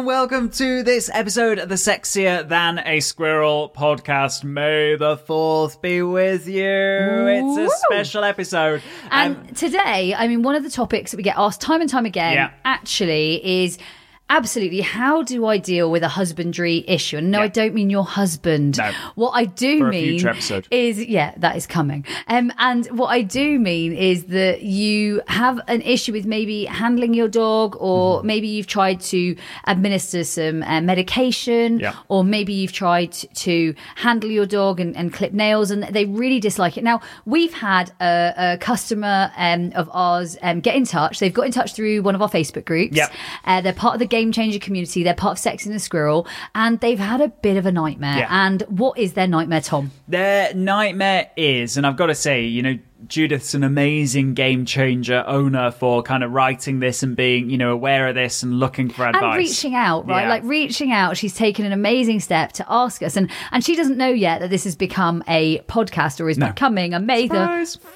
And welcome to this episode of the Sexier Than a Squirrel podcast. May the 4th be with you. It's a Woo. special episode. And Um, today, I mean, one of the topics that we get asked time and time again Yeah. actually is absolutely how do I deal with a husbandry issue? And no, Yeah. I don't mean your husband. No. What I do For mean is, yeah, that is coming. Um, and what I do mean is that you have an issue with maybe handling your dog, or Mm-hmm. maybe you've tried to administer some uh, medication, Yeah. or maybe you've tried to handle your dog and, and clip nails and they really dislike it. Now, we've had a, a customer um, of ours um, get in touch. They've got in touch through one of our Facebook groups. Yep. Uh, they're part of the Game Game changer community. They're part of Sexier Than a Squirrel and they've had a bit of a nightmare. Yeah. And what is their nightmare, Tom? Their nightmare is, and I've got to say, you know, Judith's an amazing game changer owner for kind of writing this and being, you know, aware of this and looking for advice. and reaching out right Yeah. like reaching out she's taken an amazing step to ask us and and she doesn't know yet that this has become a podcast or is becoming a may the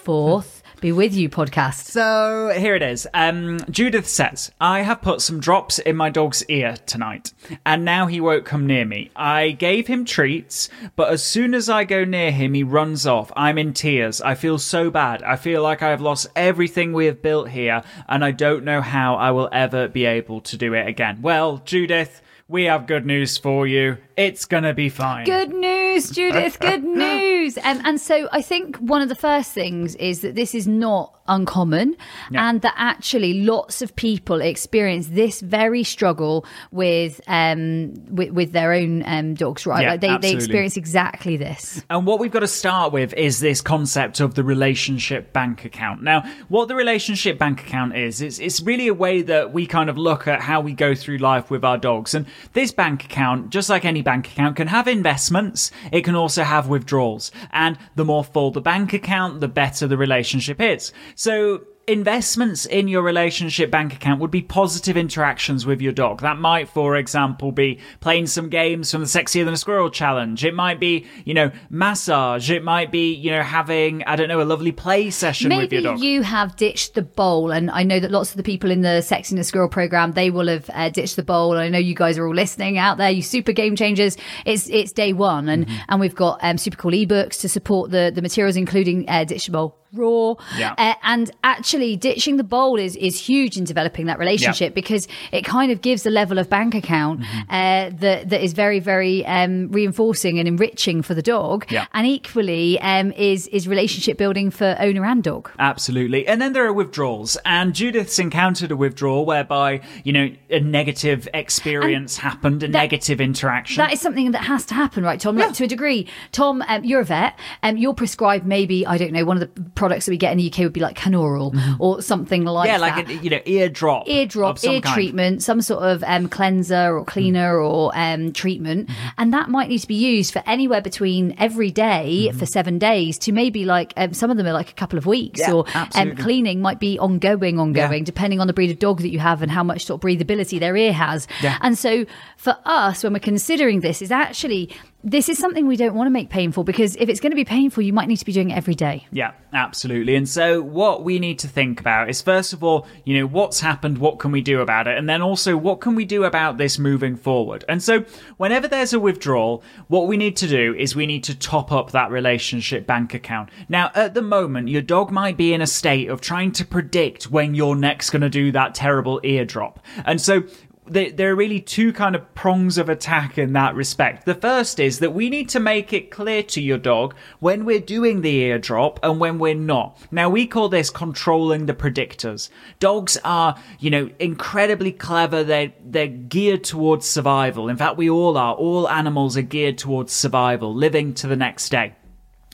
4th be with you podcast So here it is. Um, Judith says, I have put some drops in my dog's ear tonight, and now he won't come near me. I gave him treats, but as soon as I go near him, he runs off. I'm in tears. I feel so bad. I feel like I have lost everything we have built here, and I don't know how I will ever be able to do it again. Well, Judith, we have good news for you. It's gonna be fine. Good news, Judith. Good news. Um, and so I think one of the first things is that this is not uncommon and that actually lots of people experience this very struggle with um, with, with their own um, dogs, right? Yeah, like they, they experience exactly this. And what we've got to start with is this concept of the relationship bank account. Now, what the relationship bank account is, is it's really a way that we kind of look at how we go through life with our dogs. And this bank account, just like any bank account, can have investments. It can also have withdrawals. And the more full the bank account, the better the relationship is. So investments in your relationship bank account would be positive interactions with your dog. That might, for example, be playing some games from the Sexier Than a Squirrel challenge. It might be, you know, massage. It might be, you know, having, I don't know, a lovely play session with your dog. you have ditched the bowl, and I know that lots of the people in the Sexier Than a Squirrel program they will have uh, ditched the bowl. I know you guys are all listening out there. You super game changers. It's it's day one, and Mm-hmm. and we've got um, super cool ebooks to support the the materials, including uh, ditch the bowl raw. Yeah. Uh, and actually, ditching the bowl is is huge in developing that relationship because it kind of gives a level of bank account Mm-hmm. uh, that that is very very um, reinforcing and enriching for the dog, Yeah. and equally um, is is relationship building for owner and dog. Absolutely. And then there are withdrawals. And Judith's encountered a withdrawal whereby, you know, a negative experience happened, a negative interaction. That is something that has to happen, right, Tom? Like, to a degree. Tom, um, you're a vet, and um, you're prescribed maybe, I don't know, one of the products that we get in the UK would be like Canaural or something like Mm-hmm. yeah, that. like a, you know, ear drop. ear kind. treatment, some sort of um, cleanser or cleaner Mm. or um, treatment, Mm-hmm. and that might need to be used for anywhere between every day Mm-hmm. for seven days to maybe like um, some of them are like a couple of weeks, Yeah, or um, cleaning might be ongoing, ongoing, Yeah. depending on the breed of dog that you have and how much sort of breathability their ear has. Yeah. And so for us, when we're considering this, is actually this is something we don't want to make painful because if it's going to be painful, you might need to be doing it every day. Yeah, absolutely. And so, what we need to think about is first of all, you know, what's happened, what can we do about it? And then also, what can we do about this moving forward? And so, whenever there's a withdrawal, what we need to do is we need to top up that relationship bank account. Now, at the moment, your dog might be in a state of trying to predict when you're next going to do that terrible eardrop. And so, there, are really two kind of prongs of attack in that respect. The first is that we need to make it clear to your dog when we're doing the eardrop and when we're not. Now, we call this controlling the predictors. Dogs are, you know, incredibly clever. They're, they're geared towards survival. In fact, we all are. All animals are geared towards survival, living to the next day.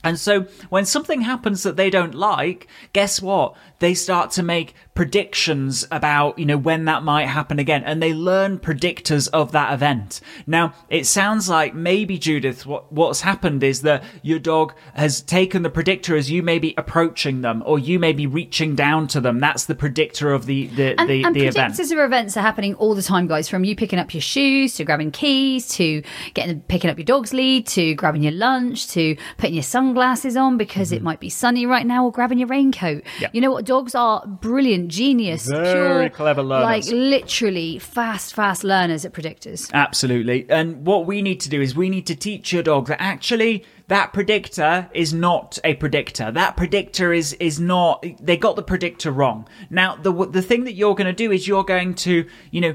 And so when something happens that they don't like, guess what? They start to make predictions about, you know, when that might happen again and they learn predictors of that event. Now, it sounds like maybe Judith, what, what's happened is that your dog has taken the predictor as you may be approaching them or you may be reaching down to them. That's the predictor of the, the, And, the, and the event. predictors of events are happening all the time, guys. From you picking up your shoes to grabbing keys to getting picking up your dog's lead to grabbing your lunch to putting your sunglasses on because it might be sunny right now or grabbing your raincoat. Mm-hmm. Yeah. You know what? Dogs are brilliant, genius, Very pure, clever learners. Like literally fast, fast learners at predictors. Absolutely. And what we need to do is we need to teach your dog that actually that predictor is not a predictor. That predictor is is not they got the predictor wrong. Now the the thing that you're going to do is you're going to, you know,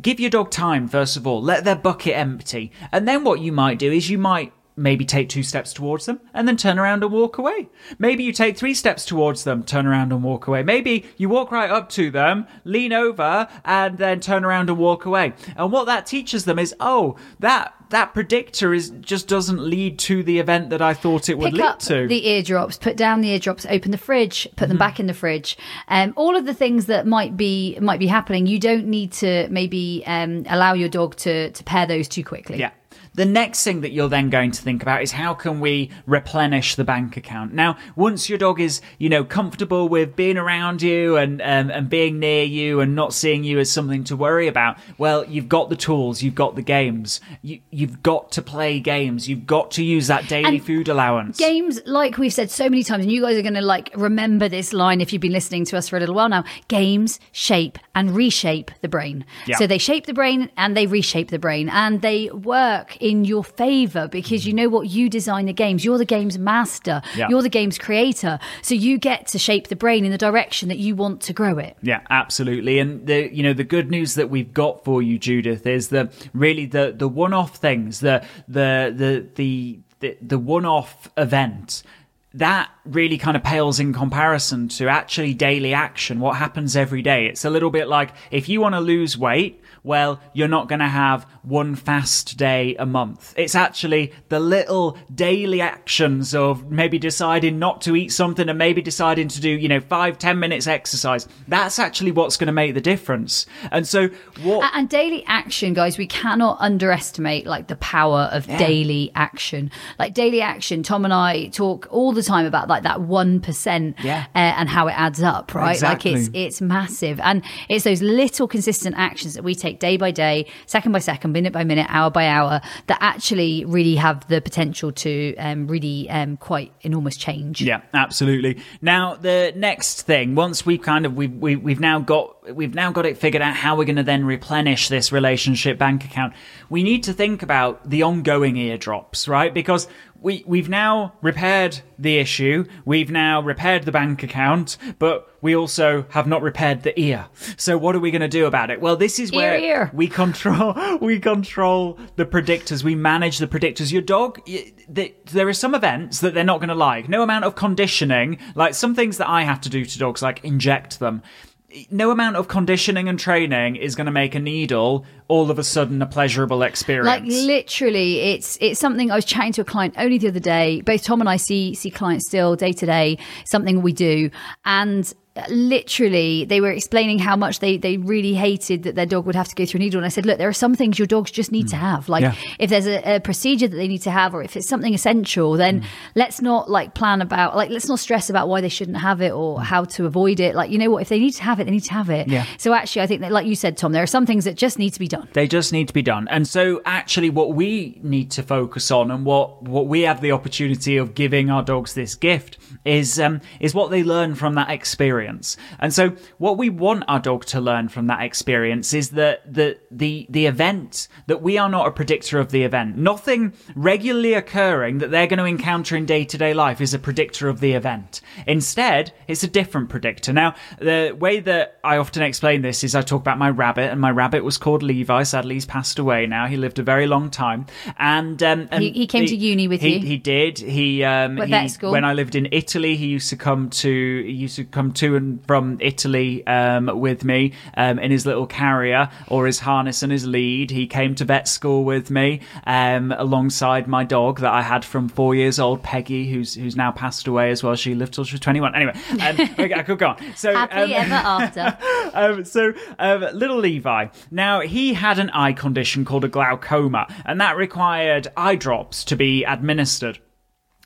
give your dog time first of all. Let their bucket empty. And then what you might do is you might maybe take two steps towards them and then turn around and walk away. Maybe you take three steps towards them, turn around and walk away. Maybe you walk right up to them, lean over, and then turn around and walk away. And what that teaches them is, oh, that that predictor is just doesn't lead to the event that I thought it would Pick lead up to. the eardrops, put down the eardrops, open the fridge, put Mm-hmm. them back in the fridge. Um, all of the things that might be might be happening, you don't need to maybe um, allow your dog to to pair those too quickly. Yeah. The next thing that you're then going to think about is how can we replenish the bank account? Now, once your dog is, you know, comfortable with being around you and um, and being near you and not seeing you as something to worry about, well, you've got the tools, you've got the games, you, you've got to play games, you've got to use that daily And food allowance. Games, like we've said so many times, and you guys are going to like remember this line if you've been listening to us for a little while now. Games shape and reshape the brain. Yeah. So they shape the brain and they reshape the brain, and they work in your favor because you mm. know what? You design the games. You're the game's master. Yeah. You're the game's creator. So you get to shape the brain in the direction that you want to grow it. Yeah, absolutely. And the you know the good news that we've got for you, Judith, is that really the the one off things, the the the the the, the one off event. That really kind of pales in comparison to actually daily action, what happens every day. It's a little bit like if you want to lose weight, well, you're not going to have one fast day a month. It's actually the little daily actions of maybe deciding not to eat something and maybe deciding to do, you know, five, ten minutes exercise. That's actually what's going to make the difference. And so what. And daily action, guys, we cannot underestimate like the power of daily action. Like daily action, Tom and I talk all the time about like that one percent Yeah. uh, and how it adds up, right? Like it's it's massive, and it's those little consistent actions that we take day by day, second by second, minute by minute, hour by hour, that actually really have the potential to um, really um, quite enormous change. Yeah, absolutely. Now the next thing, once we've kind of we've we, we've now got we've now got it figured out how we're going to then replenish this relationship bank account. We need to think about the ongoing eardrops, right? Because we we've now repaired the issue, we've now repaired the bank account, but we also have not repaired the ear. So what are we going to do about it? Well, this is where ear. we control we control the predictors we manage the predictors your dog there are some events that they're not going to like no amount of conditioning like some things that i have to do to dogs like inject them no amount of conditioning and training is going to make a needle all of a sudden a pleasurable experience Like literally, it's it's something I was chatting to a client only the other day. Both Tom and I see see clients still day to day. Something we do, and literally they were explaining how much they they really hated that their dog would have to go through a needle. And I said, look, there are some things your dogs just need to mm. have. Like Yeah. if there's a, a procedure that they need to have, or if it's something essential, then mm. let's not like plan about like let's not stress about why they shouldn't have it or mm. how to avoid it. Like you know what, if they need to have it, they need to have it. Yeah. So actually, I think that like you said, Tom, there are some things that just need to be done. They just need to be done. And so actually what we need to focus on and what, what we have the opportunity of giving our dogs this gift is um, is what they learn from that experience. Experience. And so what we want our dog to learn from that experience is that the the the event that we are not a predictor of the event. Nothing regularly occurring that they're going to encounter in day-to-day life is a predictor of the event. Instead, it's a different predictor. Now, the way that I often explain this is I talk about my rabbit, and my rabbit was called Levi. Sadly, he's passed away now. He lived a very long time, and, um, and he, he came to uni with he, you. He did. He, um, he- when I lived in Italy, he used to come to he used to come to from Italy um, with me um, in his little carrier or his harness and his lead. He came to vet school with me um, alongside my dog that I had from four years old, Peggy, who's who's now passed away as well. She lived till she was twenty one. Anyway, um, okay, I could go on. So Happily um, ever after. um, so, um, little Levi. Now, he had an eye condition called a glaucoma, and that required eye drops to be administered.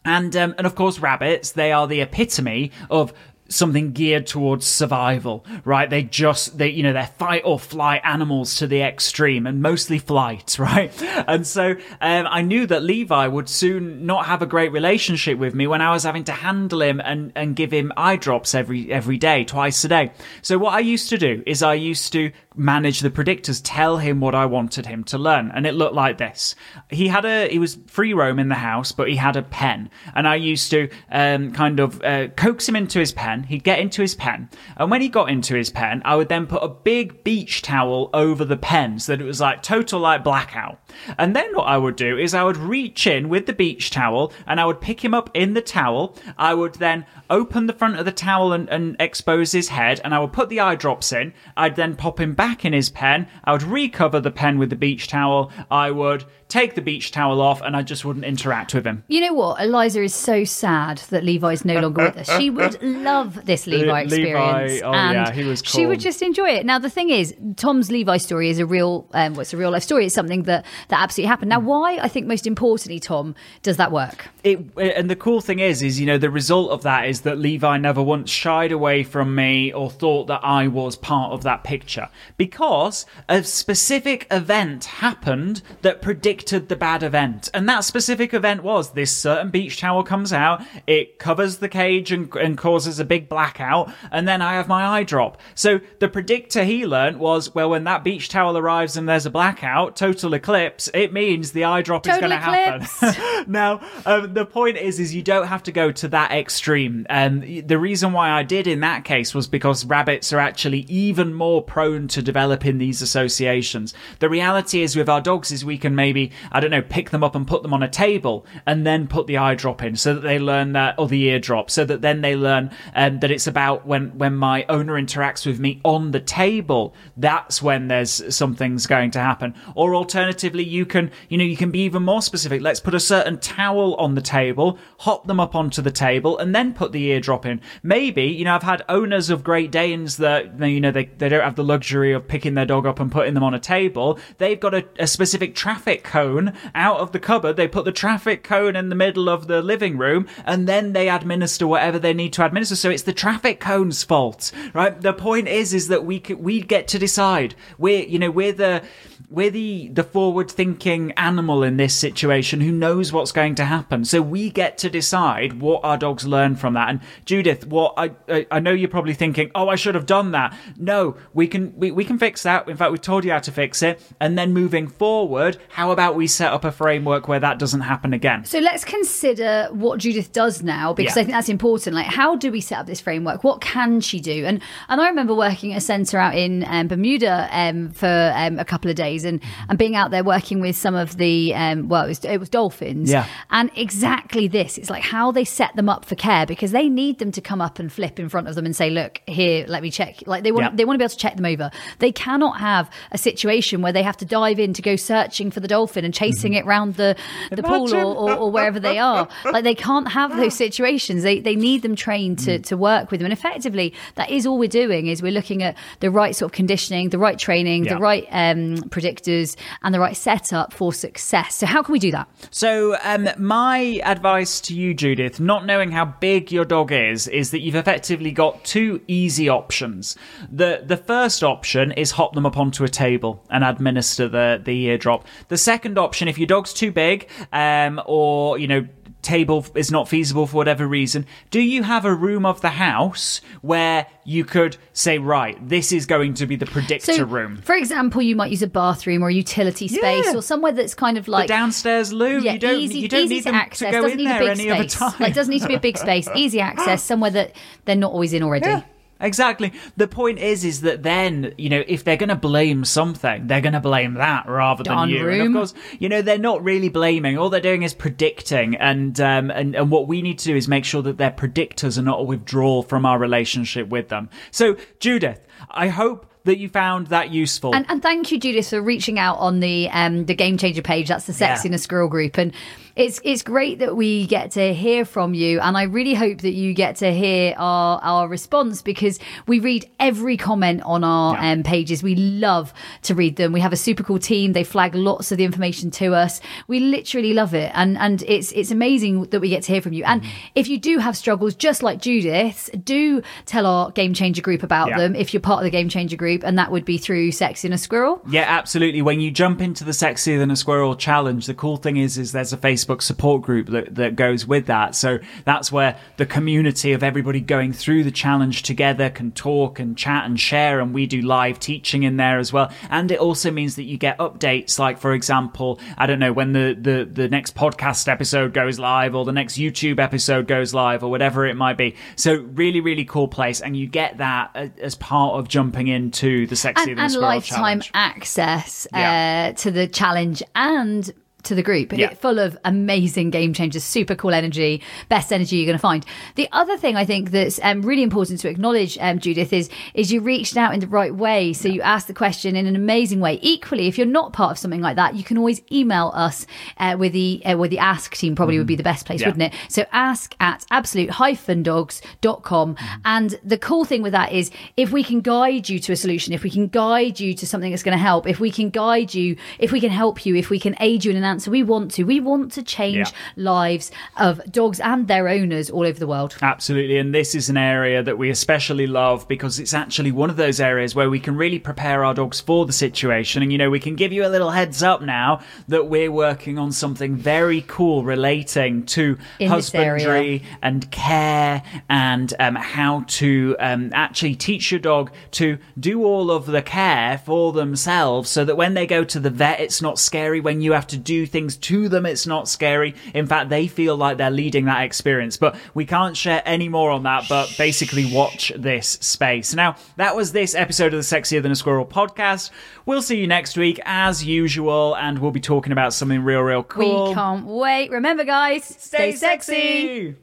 And um, and of course, rabbits they are the epitome of something geared towards survival, right? They just they you know they're fight or flight animals to the extreme, and mostly flight, right? And so um, I knew that Levi would soon not have a great relationship with me when I was having to handle him and and give him eye drops every every day, twice a day. So what I used to do is I used to manage the predictors, tell him what I wanted him to learn. And it looked like this. He had a, he was free roam in the house, but he had a pen. And I used to, um, kind of, uh, coax him into his pen. He'd get into his pen. And when he got into his pen, I would then put a big beach towel over the pen so that it was like total like blackout. And then what I would do is I would reach in with the beach towel and I would pick him up in the towel. I would then open the front of the towel and, and expose his head and I would put the eye drops in. I'd then pop him back in his pen. I would recover the pen with the beach towel. I would take the beach towel off and I just wouldn't interact with him. You know what? Eliza is so sad that Levi is no longer with us. She would love this Levi Levi, experience. oh and yeah, he was She would just enjoy it. Now the thing is, Tom's Levi story is a real, um, what's a real life story? It's something that that absolutely happened. Now, why? I think most importantly, Tom, does that work? it and the cool thing is is you know the result of that is that Levi never once shied away from me or thought that I was part of that picture because a specific event happened that predicted the bad event and that specific event was this certain beach towel comes out it covers the cage and, and causes a big blackout and then I have my eye drop so the predictor he learnt was well when that beach towel arrives and there's a blackout total eclipse it means the eye drop is going to happen now, um, the point is, is you don't have to go to that extreme. Um, the reason why I did in that case was because rabbits are actually even more prone to developing these associations. The reality is with our dogs is we can maybe, I don't know, pick them up and put them on a table and then put the eye drop in so that they learn that, or the ear drop, so that then they learn um, that it's about when, when my owner interacts with me on the table, that's when there's something's going to happen. Or alternatively, you can, you know, you can be even more specific. Let's put a certain towel on the table, hop them up onto the table, and then put the eardrop in. Maybe, you know, I've had owners of Great Danes that, you know, they, they don't have the luxury of picking their dog up and putting them on a table. They've got a, a specific traffic cone out of the cupboard. They put the traffic cone in the middle of the living room, and then they administer whatever they need to administer. So it's the traffic cone's fault, right? The point is, is that we we get to decide. We're, you know, we're the we're the the forward thinking animal in this situation who knows what's going to happen so we get to decide what our dogs learn from that and judith what i i, I know you're probably thinking oh i should have done that no we can we, we can fix that in fact we've told you how to fix it and then moving forward how about we set up a framework where that doesn't happen again So let's consider what Judith does now because Yeah. I think that's important. Like, how do we set up this framework? What can she do? And and I remember working at a centre out in um, Bermuda um, for um, a couple of days and and being out there working with some of the um, well, it was, it was dolphins. Yeah. And exactly this, it's like how they set them up for care because they need them to come up and flip in front of them and say, "Look, here, let me check." Like they want Yeah. they want to be able to check them over. They cannot have a situation where they have to dive in to go searching for the dolphin and chasing it round the the pool or, or, or wherever they are. Like they can't have those situations. They they need them trained to, to work with them. And effectively, that is all we're doing is we're looking at the right sort of conditioning, the right training, Yeah. the right um, predictors, and the right setup for success. So how can we do that? So, um, my advice to you, Judith, not knowing how big your dog is, is that you've effectively got two easy options. The the first option is hop them up onto a table and administer the the ear drop. The second option, if your dog's too big, um, or you know table is not feasible for whatever reason, do you have a room of the house where you could say, right, this is going to be the predictor room? For example, you might use a bathroom or a utility space Yeah. or somewhere that's kind of like the downstairs loo. yeah, you don't, easy, you don't easy need to access. to go doesn't in need there a big space. Like doesn't need to be a big space. Easy access somewhere that they're not always in already. Yeah, exactly. The point is, is that then you know if they're going to blame something, they're going to blame that rather than Darn you. And of course, you know they're not really blaming. All they're doing is predicting, and um, and and what we need to do is make sure that their predictors are not a withdrawal from our relationship with them. So, Judith, I hope that you found that useful. And, and thank you, Judith, for reaching out on the um, the Game Changer page. That's the Yeah. Sexiness Squirrel group, and it's it's great that we get to hear from you. And I really hope that you get to hear our our response because we read every comment on our Yeah. um, pages. We love to read them. We have a super cool team. They flag lots of the information to us. We literally love it, and and it's it's amazing that we get to hear from you. And Mm-hmm. if you do have struggles, just like Judith, do tell our Game Changer group about Yeah. them if you're part of the Game Changer group, and that would be through Sexier Than a Squirrel. Yeah, absolutely. When you jump into the Sexier Than a Squirrel challenge, the cool thing is, is there's a Facebook support group that, that goes with that. So that's where the community of everybody going through the challenge together can talk and chat and share. And we do live teaching in there as well. And it also means that you get updates. Like, for example, I don't know, when the, the, the next podcast episode goes live or the next YouTube episode goes live or whatever it might be. So really, really cool place. And you get that uh, as part of jumping into the Sexier and, Than a and lifetime challenge. access Yeah. uh, to the challenge and to the group. Yeah. Full of amazing game changers, super cool energy, best energy you're going to find. The other thing I think that's um, really important to acknowledge, um, Judith, is is you reached out in the right way. So you asked the question in an amazing way. Equally, if you're not part of something like that, you can always email us uh, with the uh, with the ask team. Probably would be the best place, Mm-hmm. Yeah. wouldn't it? So ask at absolute-dogs.com. Mm-hmm. And the cool thing with that is if we can guide you to a solution, if we can guide you to something that's going to help, if we can guide you, if we can help you, if we can aid you in an answer, we want to. We want to change Yeah. lives of dogs and their owners all over the world. Absolutely. And this is an area that we especially love because it's actually one of those areas where we can really prepare our dogs for the situation. And, you know, we can give you a little heads up now that we're working on something very cool relating to In husbandry and care and um, how to um, actually teach your dog to do all of the care for themselves so that when they go to the vet, it's not scary. When you have to do things to them, it's not scary. In fact, they feel like they're leading that experience. But we can't share any more on that, but basically watch this space. Now, that was this episode of the Sexier Than a Squirrel podcast. We'll see you next week as usual, and we'll be talking about something real, real cool. We can't wait. Remember, guys, Stay sexy!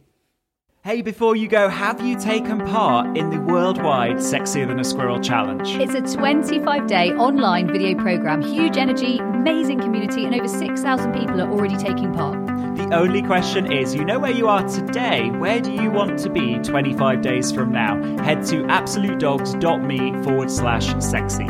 Hey, before you go, have you taken part in the worldwide Sexier Than a Squirrel challenge? It's a 25 day online video program, huge energy, amazing community, and over 6,000 people are already taking part. The only question is you know where you are today. Where do you want to be 25 days from now? Head to absolutedogs.me forward slash sexy.